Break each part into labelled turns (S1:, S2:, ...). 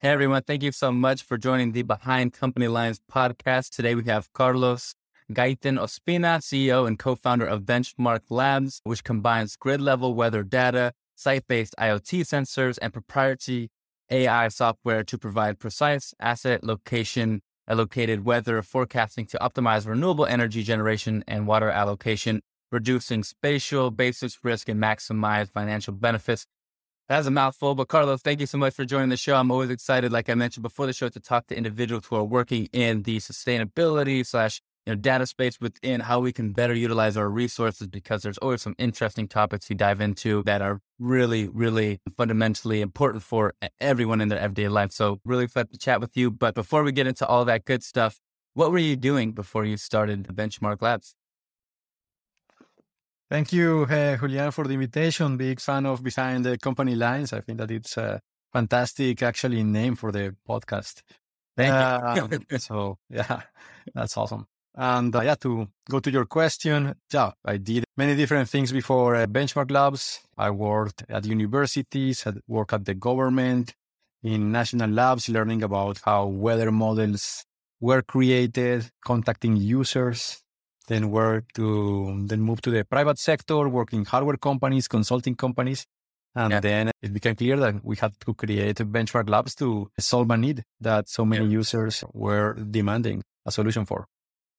S1: Hey everyone, thank you so much for joining the Behind Company Lines podcast. Today we have Carlos Gaitan Ospina, CEO and co-founder of Benchmark Labs, which combines grid-level weather data, site-based IoT sensors, and proprietary AI software to provide precise asset location allocated weather forecasting to optimize renewable energy generation and water allocation, reducing spatial basis risk and maximize financial benefits. That's a mouthful, but Carlos, thank you so much for joining the show. I'm always excited, like I mentioned before the show, to talk to individuals who are working in the sustainability slash you know, data space within how we can better utilize our resources because there's always some interesting topics we dive into that are really, really fundamentally important for everyone in their everyday life. So really excited to chat with you. But before we get into all that good stuff, what were you doing before you started Benchmark Labs?
S2: Thank you, uh, Julian, for the invitation. Big fan of Behind the Company Lines. I think that it's a fantastic, actually, name for the podcast.
S1: Thank uh,
S2: you. so, yeah, that's awesome. And uh, yeah, to go to your question, yeah, I did many different things before uh, Benchmark Labs. I worked at universities, I worked at the government, in national labs, learning about how weather models were created, contacting users, then work to then move to the private sector, working hardware companies, consulting companies. And yeah. then it became clear that we had to create benchmark labs to solve a need that so many yeah. users were demanding a solution for.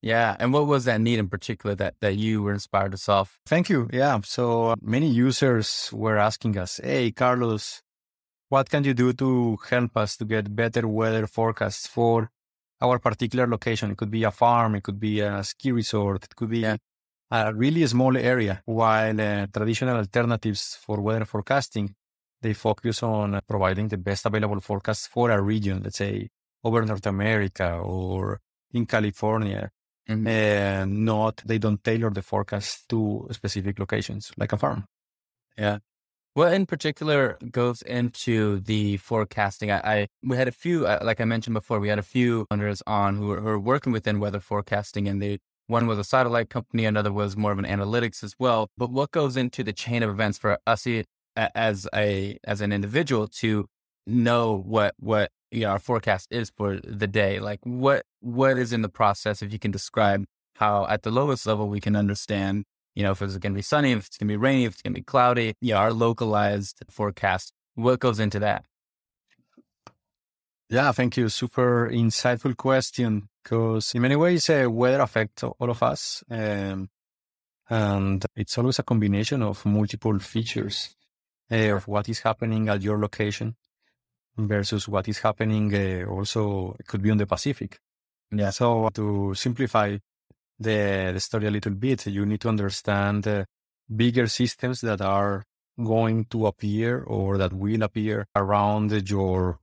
S1: Yeah. And what was that need in particular that, that you were inspired to solve?
S2: Thank you. Yeah. So many users were asking us, Hey, Carlos, what can you do to help us to get better weather forecasts for our particular location. It could be a farm, it could be a ski resort, it could be yeah. a really small area. While uh, traditional alternatives for weather forecasting, they focus on providing the best available forecast for a region, let's say over North America or in California. Mm-hmm. And not, they don't tailor the forecast to specific locations like a farm.
S1: Yeah. What in particular goes into the forecasting? I, I we had a few, uh, like I mentioned before, we had a few owners on who were, who were working within weather forecasting, and they one was a satellite company, another was more of an analytics as well. But what goes into the chain of events for us as a as an individual to know what what you know, our forecast is for the day? Like what what is in the process? If you can describe how at the lowest level we can understand you know, if it's going to be sunny, if it's going to be rainy, if it's going to be cloudy, yeah, our localized forecast. What goes into that?
S2: Yeah, thank you. Super insightful question because in many ways, uh, weather affects all of us. Um, and it's always a combination of multiple features uh, of what is happening at your location versus what is happening uh, also, it could be on the Pacific. Yeah. So to simplify the, the story a little bit, you need to understand uh, bigger systems that are going to appear or that will appear around your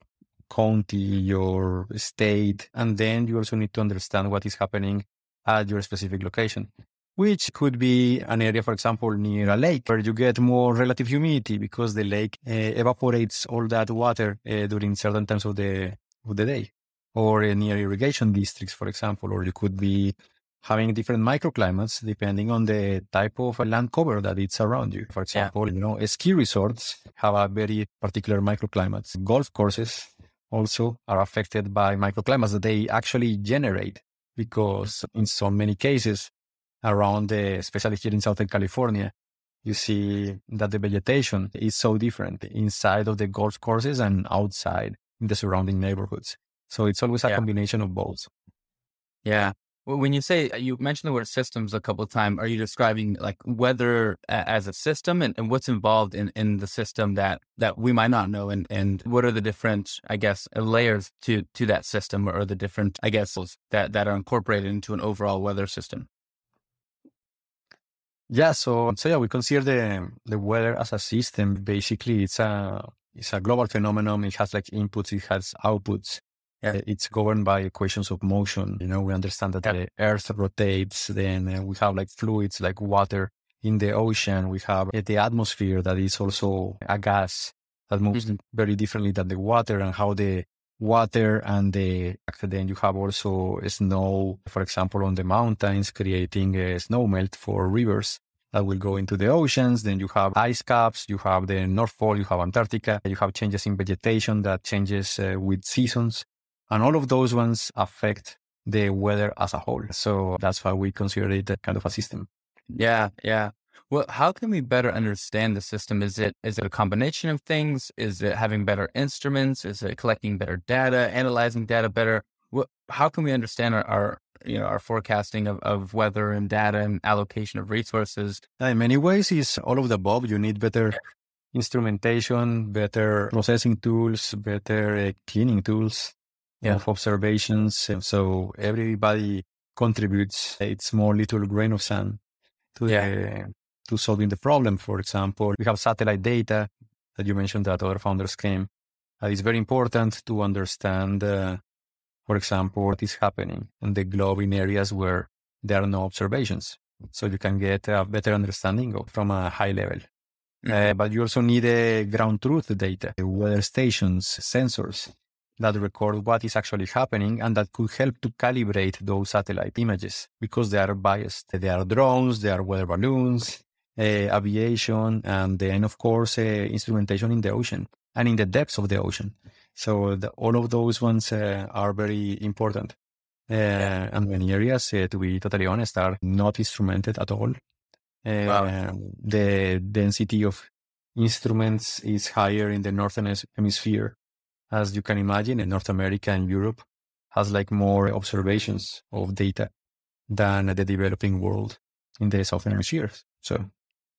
S2: county, your state. And then you also need to understand what is happening at your specific location, which could be an area, for example, near a lake where you get more relative humidity because the lake uh, evaporates all that water uh, during certain times of the, of the day or uh, near irrigation districts, for example, or you could be having different microclimates depending on the type of land cover that it's around you. For example, yeah. you know, ski resorts have a very particular microclimates. Golf courses also are affected by microclimates that they actually generate because in so many cases around the, especially here in Southern California, you see that the vegetation is so different inside of the golf courses and outside in the surrounding neighborhoods. So it's always a yeah. combination of both.
S1: Yeah. When you say uh, you mentioned the word systems a couple of times, are you describing like weather as a system and, and what's involved in, in the system that, that we might not know? And, and what are the different, I guess, layers to, to that system or the different, I guess, that, that are incorporated into an overall weather system?
S2: Yeah. So, so yeah, we consider the, the weather as a system. Basically, it's a, it's a global phenomenon. It has like inputs, it has outputs. Yeah. It's governed by equations of motion. You know, we understand that yeah. the earth rotates. Then uh, we have like fluids like water in the ocean. We have uh, the atmosphere that is also a gas that moves mm-hmm. very differently than the water and how the water and the then you have also snow, for example, on the mountains, creating a snow melt for rivers that will go into the oceans. Then you have ice caps, you have the North Pole, you have Antarctica, you have changes in vegetation that changes uh, with seasons. And all of those ones affect the weather as a whole. So that's why we consider it a kind of a system.
S1: Yeah, yeah. Well, how can we better understand the system? Is it is it a combination of things? Is it having better instruments? Is it collecting better data, analyzing data better? What, how can we understand our, our you know our forecasting of, of weather and data and allocation of resources?
S2: In many ways, it's all of the above. You need better instrumentation, better processing tools, better uh, cleaning tools yeah. of observations. So everybody contributes its small little grain of sand to yeah. the, to solving the problem. For example, we have satellite data that you mentioned that other founders came. Uh, it's very important to understand, uh, for example, what is happening in the globe in areas where there are no observations. So you can get a better understanding of, from a high level. Mm-hmm. Uh, but you also need a ground truth data, weather stations, sensors that record what is actually happening and that could help to calibrate those satellite images because they are biased. They are drones, they are weather balloons, uh, aviation, and then, of course, uh, instrumentation in the ocean and in the depths of the ocean. So the, all of those ones uh, are very important. and many areas, to be totally honest, are not instrumented at all. Wow. The density of instruments is higher in the northern hemisphere as you can imagine, in North America and Europe has like more observations of data than the developing world in the southern hemisphere. So,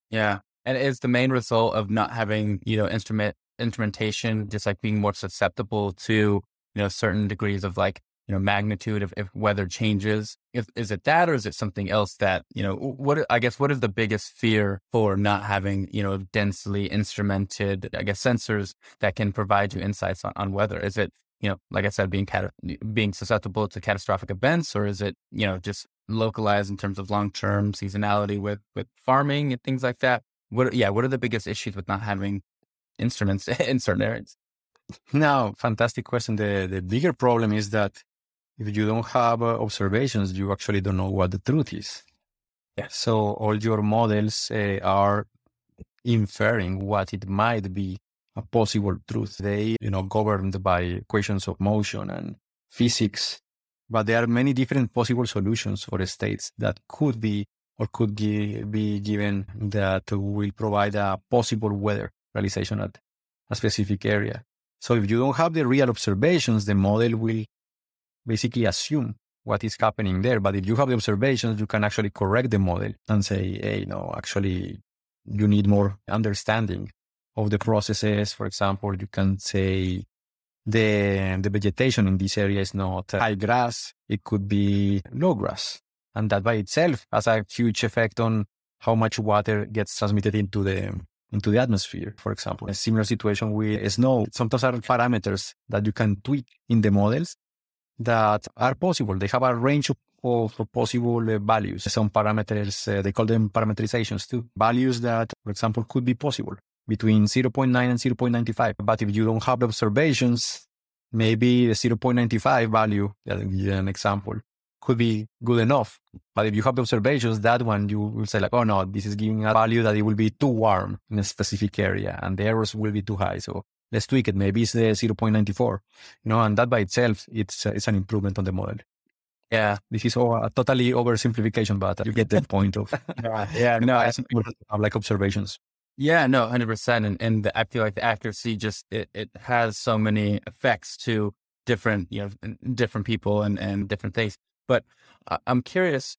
S1: yeah, and it's the main result of not having you know instrument instrumentation, just like being more susceptible to you know certain degrees of like you know magnitude of if weather changes. If, is it that or is it something else that you know what i guess what is the biggest fear for not having you know densely instrumented i guess sensors that can provide you insights on, on weather? Is it you know like i said being cat- being susceptible to catastrophic events or is it you know just localized in terms of long-term seasonality with with farming and things like that? What yeah what are the biggest issues with not having instruments in certain areas?
S2: Now fantastic question. The the bigger problem is that if you don't have uh, observations, you actually don't know what the truth is. Yeah. So all your models uh, are inferring what it might be a possible truth. They, you know, governed by equations of motion and physics, but there are many different possible solutions for states that could be or could be given that will provide a possible weather realization at a specific area. So if you don't have the real observations, the model will basically assume what is happening there. But if you have the observations, you can actually correct the model and say, hey, no, actually, you need more understanding of the processes. For example, you can say the, the vegetation in this area is not high grass. It could be low grass. And that by itself has a huge effect on how much water gets transmitted into the into the atmosphere, for example. A similar situation with snow. Sometimes are parameters that you can tweak in the models that are possible. They have a range of, of possible uh, values. Some parameters, uh, they call them parameterizations too. Values that, for example, could be possible between 0.9 and 0.95. But if you don't have the observations, maybe the 0.95 value, an example, could be good enough. But if you have the observations, that one you will say like, oh no, this is giving a value that it will be too warm in a specific area and the errors will be too high. So let's tweak it. Maybe it's the 0.94, you know, and that by itself, it's, uh, it's an improvement on the model.
S1: Yeah.
S2: This is all, a totally oversimplification, but you get the point of,
S1: yeah, no, I,
S2: like observations.
S1: Yeah, no, hundred percent. And, and the, I feel like the accuracy just, it, it has so many effects to different, you know, different people and, and different things. But I'm curious,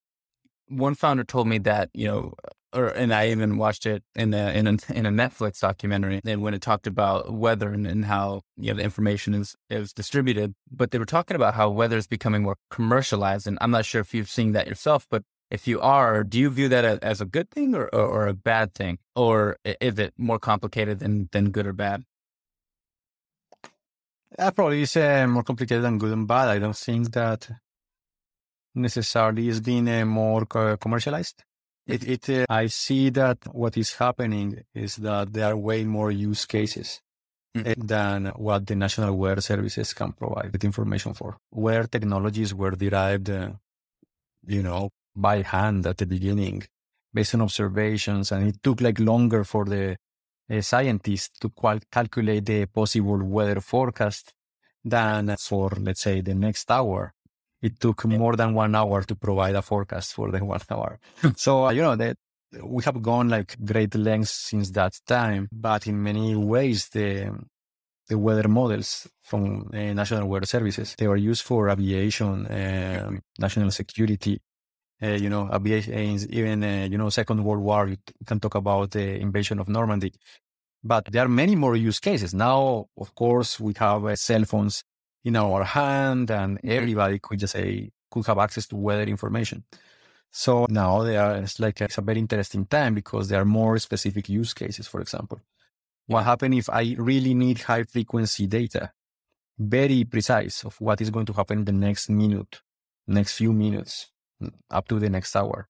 S1: one founder told me that, you know, or and I even watched it in a in a, in a Netflix documentary. And when it talked about weather and, and how you know the information is is distributed, but they were talking about how weather is becoming more commercialized. And I'm not sure if you've seen that yourself, but if you are, do you view that as a good thing or, or, or a bad thing, or is it more complicated than than good or bad?
S2: Yeah, probably it's uh, more complicated than good and bad. I don't think that necessarily is being uh, more co- commercialized. It, it uh, I see that what is happening is that there are way more use cases mm-hmm. than what the National Weather Services can provide the information for. Where technologies were derived, uh, you know, by hand at the beginning based on observations, and it took like longer for the uh, scientists to qual- calculate the possible weather forecast than for, let's say, the next hour. It took more than one hour to provide a forecast for the one hour. so, uh, you know, that we have gone like great lengths since that time, but in many ways, the the weather models from uh, national weather services they were used for aviation, um, national security, uh, you know, aviation, even, uh, you know, Second World War, you can talk about the invasion of Normandy. But there are many more use cases. Now, of course, we have uh, cell phones in our hand and mm-hmm. everybody could just say, could have access to weather information. So now they are, it's like, it's a very interesting time because there are more specific use cases, for example. What happens if I really need high frequency data? Very precise of what is going to happen in the next minute, next few minutes up to the next hour.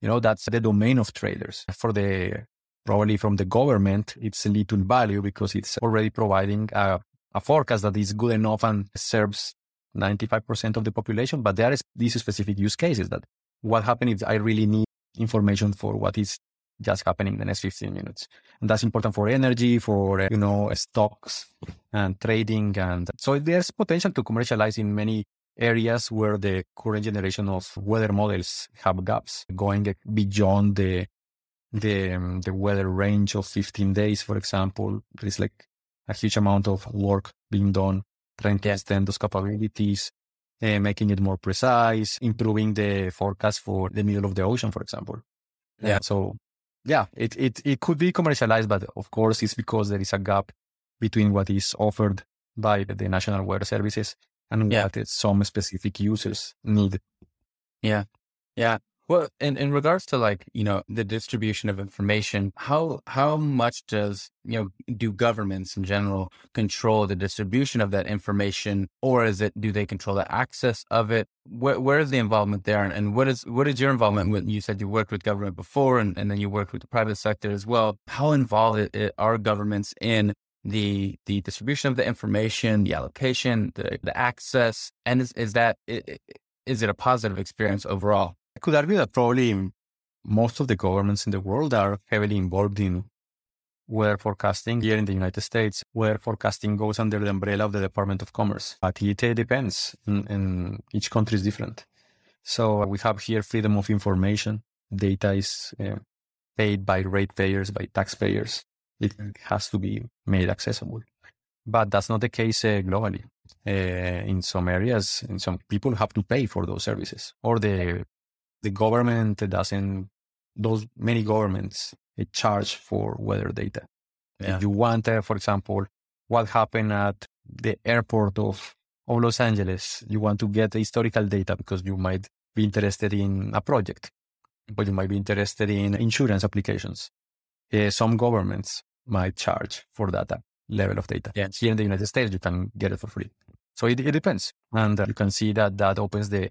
S2: You know, that's the domain of traders. For the probably from the government, it's a little value because it's already providing a, a forecast that is good enough and serves 95% of the population. But there is these specific use cases that what happens if I really need information for what is just happening in the next 15 minutes. And that's important for energy, for, you know, stocks and trading. And so there's potential to commercialize in many areas where the current generation of weather models have gaps, going beyond the the um, the weather range of 15 days, for example. There is like a huge amount of work being done trying to extend those capabilities, uh, making it more precise, improving the forecast for the middle of the ocean, for example. Yeah. So yeah, it, it, it could be commercialized, but of course it's because there is a gap between what is offered by the National Weather Services and yeah. what some specific users need.
S1: Yeah. Yeah. Well, in, in regards to like, you know, the distribution of information, how how much does, you know, do governments in general control the distribution of that information or is it do they control the access of it? Where where is the involvement there? And, and what is what is your involvement with you said you worked with government before and, and then you worked with the private sector as well. How involved are governments in the the distribution of the information, the allocation, the the access, and is is that is it a positive experience overall?
S2: I could argue that probably most of the governments in the world are heavily involved in weather forecasting. Here in the United States, weather forecasting goes under the umbrella of the Department of Commerce, but it uh, depends, and each country is different. So we have here freedom of information. Data is uh, paid by ratepayers, by taxpayers it has to be made accessible. But that's not the case uh, globally. Uh, in some areas, in some people have to pay for those services, or the the government doesn't. Those many governments charge for weather data. Yeah. If you want, uh, for example, what happened at the airport of of Los Angeles, you want to get historical data because you might be interested in a project, but you might be interested in insurance applications uh, some governments might charge for that level of data. Yeah. Here in the United States, you can get it for free. So it, it depends. And uh, you can see that that opens the,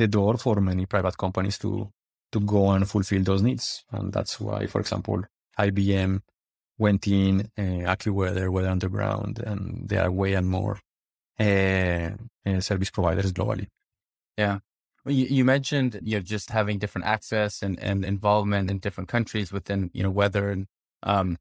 S2: the door for many private companies to, to go and fulfill those needs. And that's why, for example, IBM went in, uh, AccuWeather, Weather Underground, and there are way and more uh, uh, service providers globally.
S1: Yeah. You, you, mentioned you know just having different access and, and involvement in different countries within you know weather and um,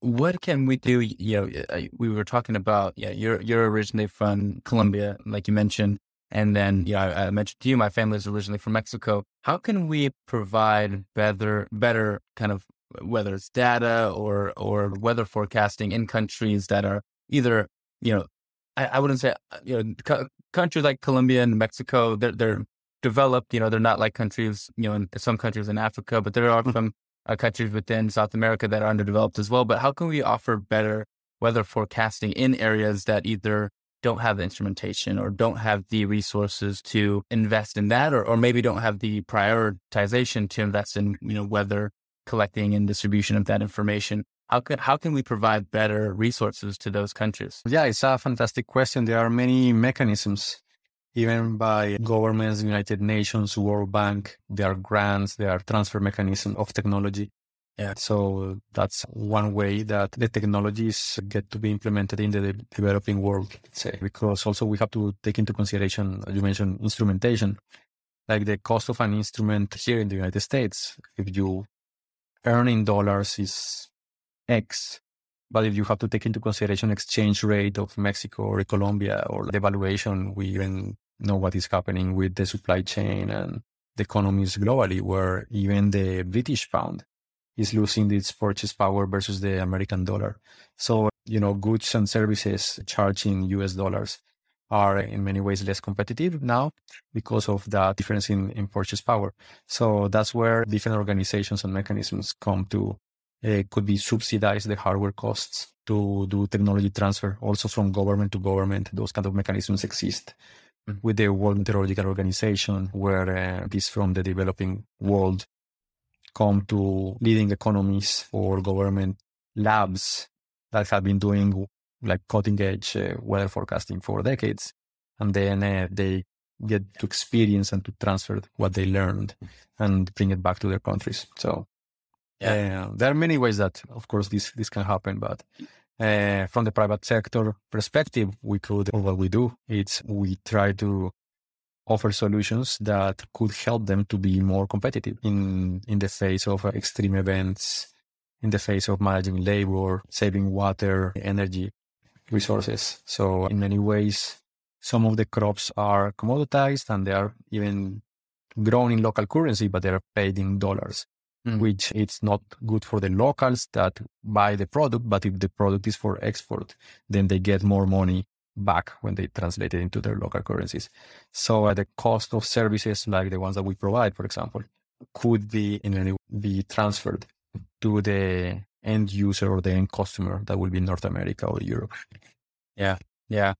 S1: what can we do? You know, we were talking about yeah, you're you're originally from Colombia, like you mentioned, and then you know I, I mentioned to you my family is originally from Mexico. How can we provide better better kind of whether it's data or or weather forecasting in countries that are either you know I, I wouldn't say you know co- countries like Colombia and Mexico they're they're developed. You know, they're not like countries, you know, in some countries in Africa, but there are mm-hmm. some uh, countries within South America that are underdeveloped as well. But how can we offer better weather forecasting in areas that either don't have the instrumentation or don't have the resources to invest in that, or, or maybe don't have the prioritization to invest in, you know, weather collecting and distribution of that information? How can how can we provide better resources to those countries?
S2: Yeah, it's a fantastic question. There are many mechanisms even by governments, United Nations, World Bank. There are grants, there are transfer mechanisms of technology. Yeah. So that's one way that the technologies get to be implemented in the developing world, say, because also we have to take into consideration, you mentioned instrumentation. like the cost of an instrument here in the United States, if you earn in dollars is X, but if you have to take into consideration exchange rate of Mexico or Colombia or the valuation, we even know what is happening with the supply chain and the economies globally, where even the British pound is losing its purchase power versus the American dollar. So, you know, goods and services charging US dollars are in many ways less competitive now because of that difference in, in purchase power. So that's where different organizations and mechanisms come to uh, could be subsidize the hardware costs to do technology transfer also from government to government. Those kind of mechanisms exist mm-hmm. with the World Meteorological Organization, where uh, this from the developing world come to leading economies or government labs that have been doing like cutting edge uh, weather forecasting for decades. And then uh, they get to experience and to transfer what they learned and bring it back to their countries. So yeah. Uh, there are many ways that, of course, this, this can happen, but uh, from the private sector perspective, we could, or what we do, it's we try to offer solutions that could help them to be more competitive in, in the face of extreme events, in the face of managing labor, saving water, energy resources. So in many ways, some of the crops are commoditized and they are even grown in local currency, but they are paid in dollars, mm. which it's not good for the locals that buy the product. But if the product is for export, then they get more money back when they translate it into their local currencies. So uh, the cost of services like the ones that we provide, for example, could be in any be transferred to the end user or the end customer that will be North America or Europe.
S1: Yeah, yeah.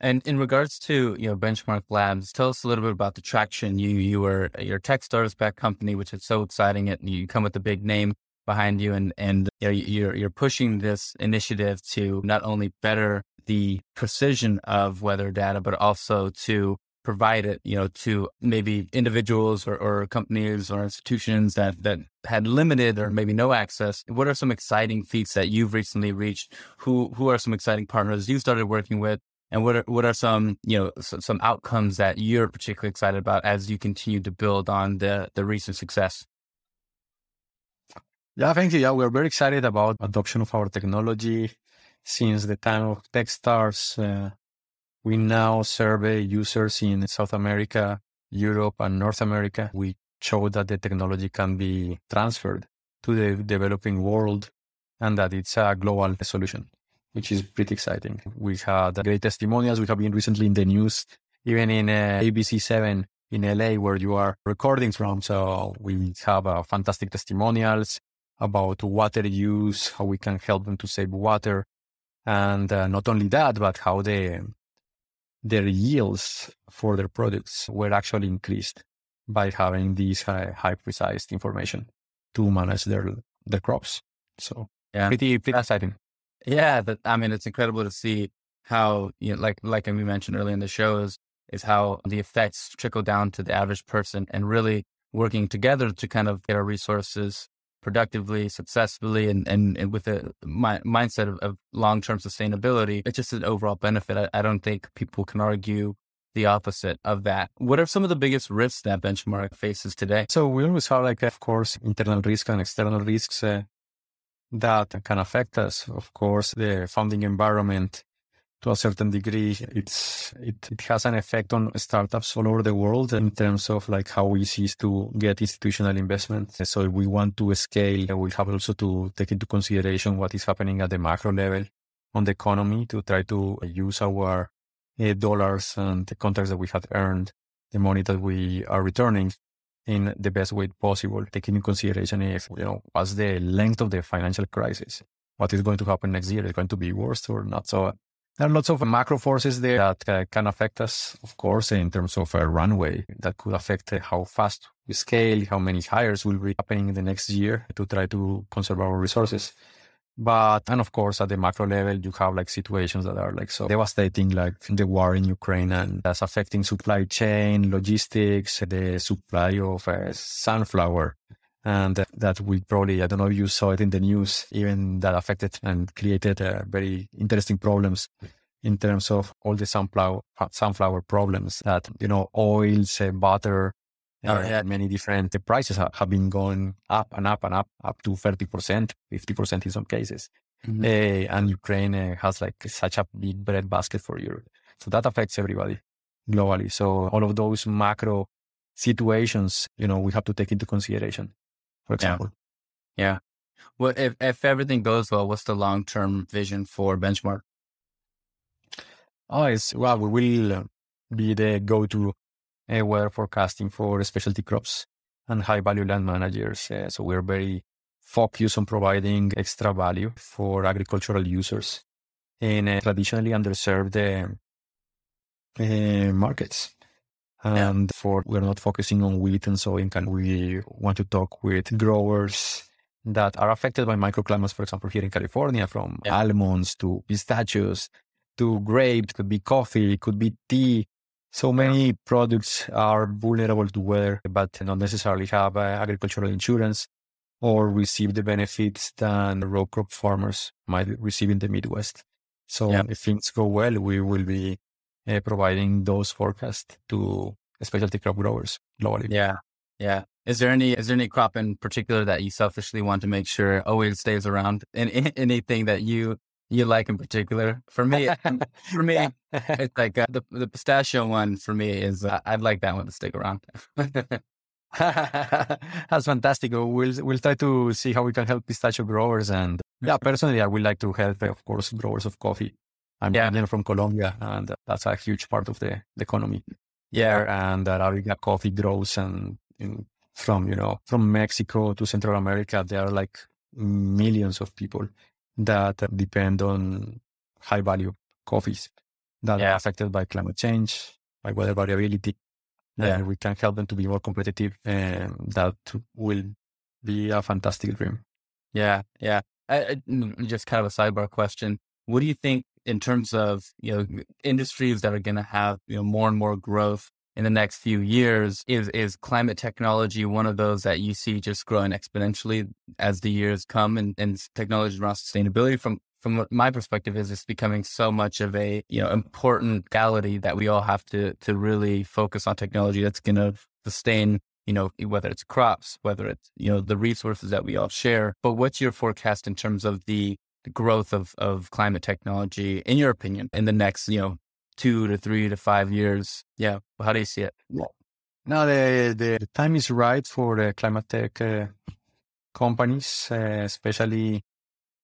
S1: And in regards to you know Benchmark Labs, tell us a little bit about the traction. You you were your tech TechStars back company, which is so exciting. And you come with a big name behind you, and and you know, you're you're pushing this initiative to not only better the precision of weather data, but also to provide it, you know, to maybe individuals or, or companies or institutions that that had limited or maybe no access. What are some exciting feats that you've recently reached? Who who are some exciting partners you started working with? And what are what are some you know some outcomes that you're particularly excited about as you continue to build on the the recent success?
S2: Yeah, thank you. Yeah, we're very excited about adoption of our technology since the time of TechStars. Uh, we now survey users in South America, Europe, and North America. We show that the technology can be transferred to the developing world and that it's a global solution, which is pretty exciting. We had great testimonials. We have been recently in the news, even in uh, ABC7 in LA, where you are recording from. So we have uh, fantastic testimonials about water use, how we can help them to save water. And uh, not only that, but how the their yields for their products were actually increased by having these high, high precise information to manage their their crops. So yeah, pretty pretty exciting.
S1: Yeah, that I mean, it's incredible to see how you know, like like we mentioned earlier in the show is is how the effects trickle down to the average person and really working together to kind of get our resources productively, successfully, and, and, and with a mi- mindset of, of long term sustainability, it's just an overall benefit. I, I, don't think people can argue the opposite of that. What are some of the biggest risks that Benchmark faces today?
S2: So we always have, like, of course, internal risks and external risks uh, that can affect us. Of course, the funding environment to a certain degree, it's it, it has an effect on startups all over the world in terms of like how easy it is to get institutional investment. So if we want to scale, we have also to take into consideration what is happening at the macro level on the economy to try to use our uh, dollars and the contracts that we have earned, the money that we are returning in the best way possible, taking into consideration if, you know, what's the length of the financial crisis? What is going to happen next year? Is it going to be worse or not? So there are lots of macro forces there that uh, can affect us, of course, in terms of a runway that could affect uh, how fast we scale, how many hires will be happening in the next year to try to conserve our resources. But, and of course, at the macro level, you have like situations that are like so devastating, like the war in Ukraine and that's affecting supply chain, logistics, the supply of uh, sunflower and that we probably, I don't know if you saw it in the news, even that affected and created uh, very interesting problems in terms of all the sunflower, sunflower problems that, you know, oils, uh, butter, Oh, uh, yeah. Many different the prices have, have, been going up and up and up, up to 30%, 50% in some cases. Mm-hmm. Uh, and Ukraine uh, has like such a big bread basket for Europe. So that affects everybody globally. So all of those macro situations, you know, we have to take into consideration, for example.
S1: Yeah. yeah. Well, if, if everything goes well, what's the long term vision for Benchmark?
S2: Oh, it's well, we will be the go to uh, weather forecasting for specialty crops and high value land managers. Uh, so we're very focused on providing extra value for agricultural users in uh, traditionally underserved uh, markets. And yeah. for we're not focusing on wheat and sowing, and we want to talk with growers that are affected by microclimates, for example, here in California, from yeah. almonds to pistachios to grapes, could be coffee, could be tea. So many products are vulnerable to weather, but not necessarily have uh, agricultural insurance or receive the benefits than row crop farmers might receive in the Midwest. So yeah. if things go well, we will be uh, providing those forecasts to specialty crop growers globally.
S1: Yeah. Yeah. Is there any is there any crop in particular that you selfishly want to make sure always stays around? And anything that you you like in particular? For me, for me, it's like uh, the the pistachio one. For me is uh, I'd like that one to stick around.
S2: That's fantastic. We'll we'll try to see how we can help pistachio growers. And yeah, personally, I would like to help, of course, growers of coffee. I'm yeah. from Colombia, and that's a huge part of the, the economy. Yeah, and Arabica coffee grows, and in, from you know from Mexico to Central America, there are like millions of people that depend on high value coffees that yeah. are affected by climate change, by weather variability. Yeah. And we can help them to be more competitive, and that will be a fantastic dream.
S1: Yeah, yeah. I, I, just kind of a sidebar question. What do you think in terms of you know industries that are going to have you know more and more growth in the next few years is is climate technology one of those that you see just growing exponentially as the years come and, and technology around sustainability from from my perspective is it's becoming so much of a you know important reality that we all have to to really focus on technology that's going to sustain you know whether it's crops whether it's you know the resources that we all share. But what's your forecast in terms of the growth of of climate technology in your opinion in the next you know two to three to five years. Yeah. How do you see it?
S2: No, the, the time is right for the climate tech uh, companies, uh, especially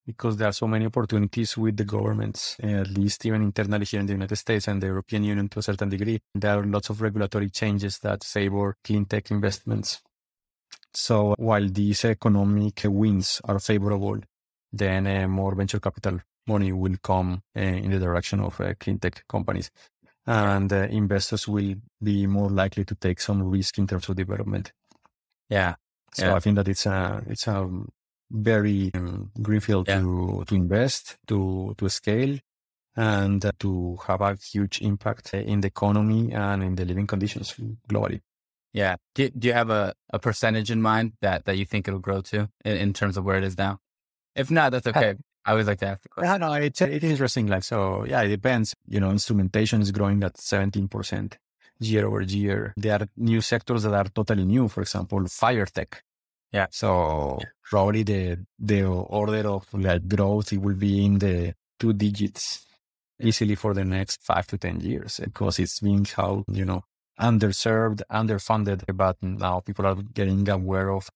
S2: because there are so many opportunities with the governments, at least even internally here in the United States and the European Union to a certain degree. There are lots of regulatory changes that favor clean tech investments. So while these economic wins are favorable, then uh, more venture capital money will come uh, in the direction of uh, clean tech companies. And uh, investors will be more likely to take some risk in terms of development.
S1: Yeah.
S2: So
S1: yeah.
S2: I think that it's a it's a very um, greenfield yeah. to to invest to to scale and to have a huge impact in the economy and in the living conditions globally.
S1: Yeah. Do, do you have a, a percentage in mind that, that you think it'll grow to in, in terms of where it is now? If not, that's okay. I always like to ask the question.
S2: Yeah, no, it's, it is interesting. Like, so yeah, it depends. You know, instrumentation is growing at 17% year over year. There are new sectors that are totally new. For example, fire tech.
S1: Yeah.
S2: So yeah. probably the, the order of like growth, it will be in the two digits easily for the next five to 10 years eh, because it's being how, you know, underserved, underfunded, but now people are getting aware of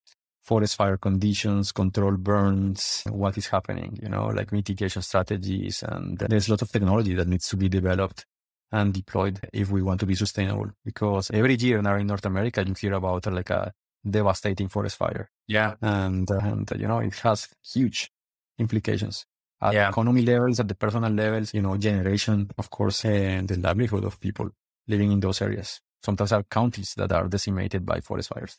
S2: forest fire conditions, control burns, what is happening, you know, like mitigation strategies. And there's a lot of technology that needs to be developed and deployed if we want to be sustainable. Because every year now in North America, you hear about uh, like a devastating forest fire.
S1: Yeah.
S2: And, uh, and you know, it has huge implications at yeah. economy levels, at the personal levels, you know, generation, of course, and the livelihood of people living in those areas. Sometimes are counties that are decimated by forest fires.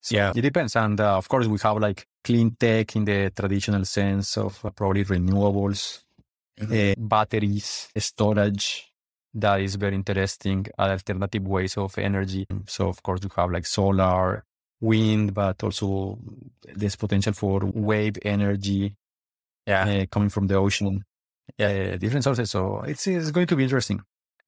S2: So yeah, it depends. And uh, of course, we have like clean tech in the traditional sense of uh, probably renewables, mm-hmm. uh, batteries, storage. That is very interesting. Alternative ways of energy. So of course, you have like solar, wind, but also there's potential for wave energy. Yeah, uh, coming from the ocean. Yeah, uh, different sources. So it's it's going to be interesting.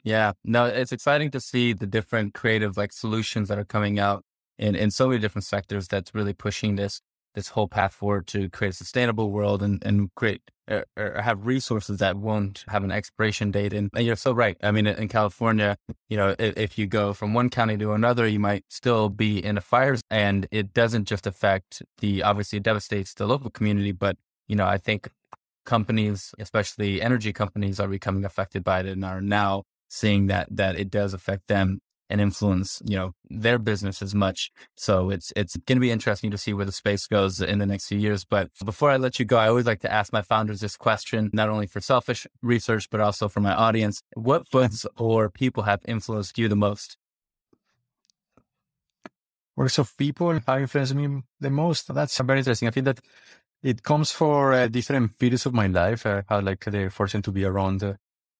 S1: Yeah, no, it's exciting to see the different creative like solutions that are coming out in, in so many different sectors that's really pushing this this whole path forward to create a sustainable world and, and create or, or have resources that won't have an expiration date. And, and, you're so right. I mean, in California, you know, if, if, you go from one county to another, you might still be in a fire and it doesn't just affect the, obviously it devastates the local community, but, you know, I think companies, especially energy companies are becoming affected by it and are now seeing that, that it does affect them and influence, you know, their business as much. So it's it's going to be interesting to see where the space goes in the next few years. But before I let you go, I always like to ask my founders this question, not only for selfish research, but also for my audience. What books or people have influenced you the most?
S2: Works of people have influenced me the most. That's very interesting. I think that it comes for uh, different periods of my life. I had like the fortune to be around uh,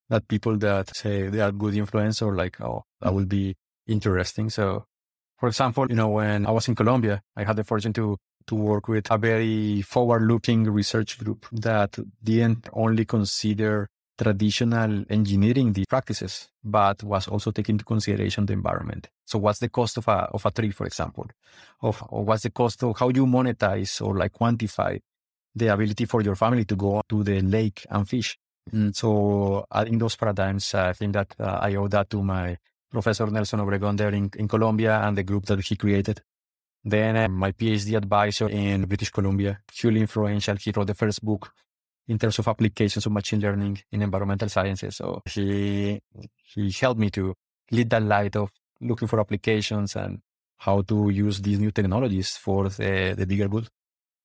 S2: that people that say they are good influence or like, oh, that mm. will be interesting. So, for example, you know, when I was in Colombia, I had the fortune to to work with a very forward-looking research group that didn't only consider traditional engineering the practices, but was also taking into consideration the environment. So what's the cost of a, of a tree, for example, of, or what's the cost of how you monetize or like quantify the ability for your family to go to the lake and fish. Mm. So in those paradigms, I think that uh, I owe that to my Professor Nelson Obregon there in, in Colombia and the group that he created. Then uh, my PhD advisor in British Columbia, hugely influential. He wrote the first book in terms of applications of machine learning in environmental sciences. So he he helped me to lead that light of looking for applications and how to use these new technologies for the, the bigger good.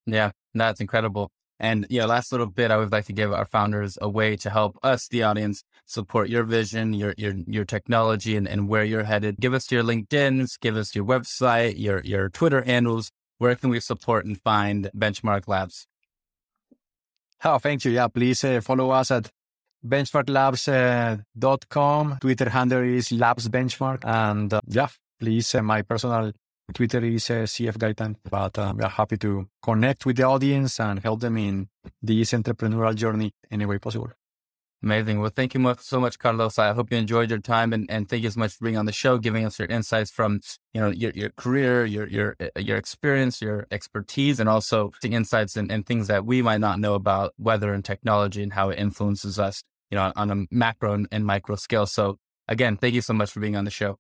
S1: Yeah, that's incredible. And yeah, last little bit, I would like to give our founders a way to help us, the audience, support your vision, your your your technology, and, and where you're headed. Give us your LinkedIn's, give us your website, your your Twitter handles. Where can we support and find Benchmark Labs?
S2: Oh, thank you. Yeah, please uh, follow us at benchmarklabs.com. Uh, Twitter handle is Labs Benchmark. And uh, yeah, please, uh, my personal Twitter is uh, CF Gaitan, but um, we're happy to connect with the audience and help them in this entrepreneurial journey any way possible.
S1: Amazing. Well, thank you so much, Carlos. I hope you enjoyed your time and, and thank you so much for being on the show, giving us your insights from, you know, your, your career, your, your, uh, your experience, your expertise, and also the insights and, and things that we might not know about weather and technology and how it influences us, you know, on a macro and micro scale. So again, thank you so much for being on the show.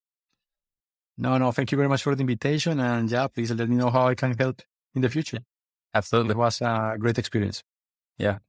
S2: No, no, thank you very much for the invitation. And yeah, please let me know how I can help in the future.
S1: Absolutely.
S2: It was a great experience.
S1: Yeah.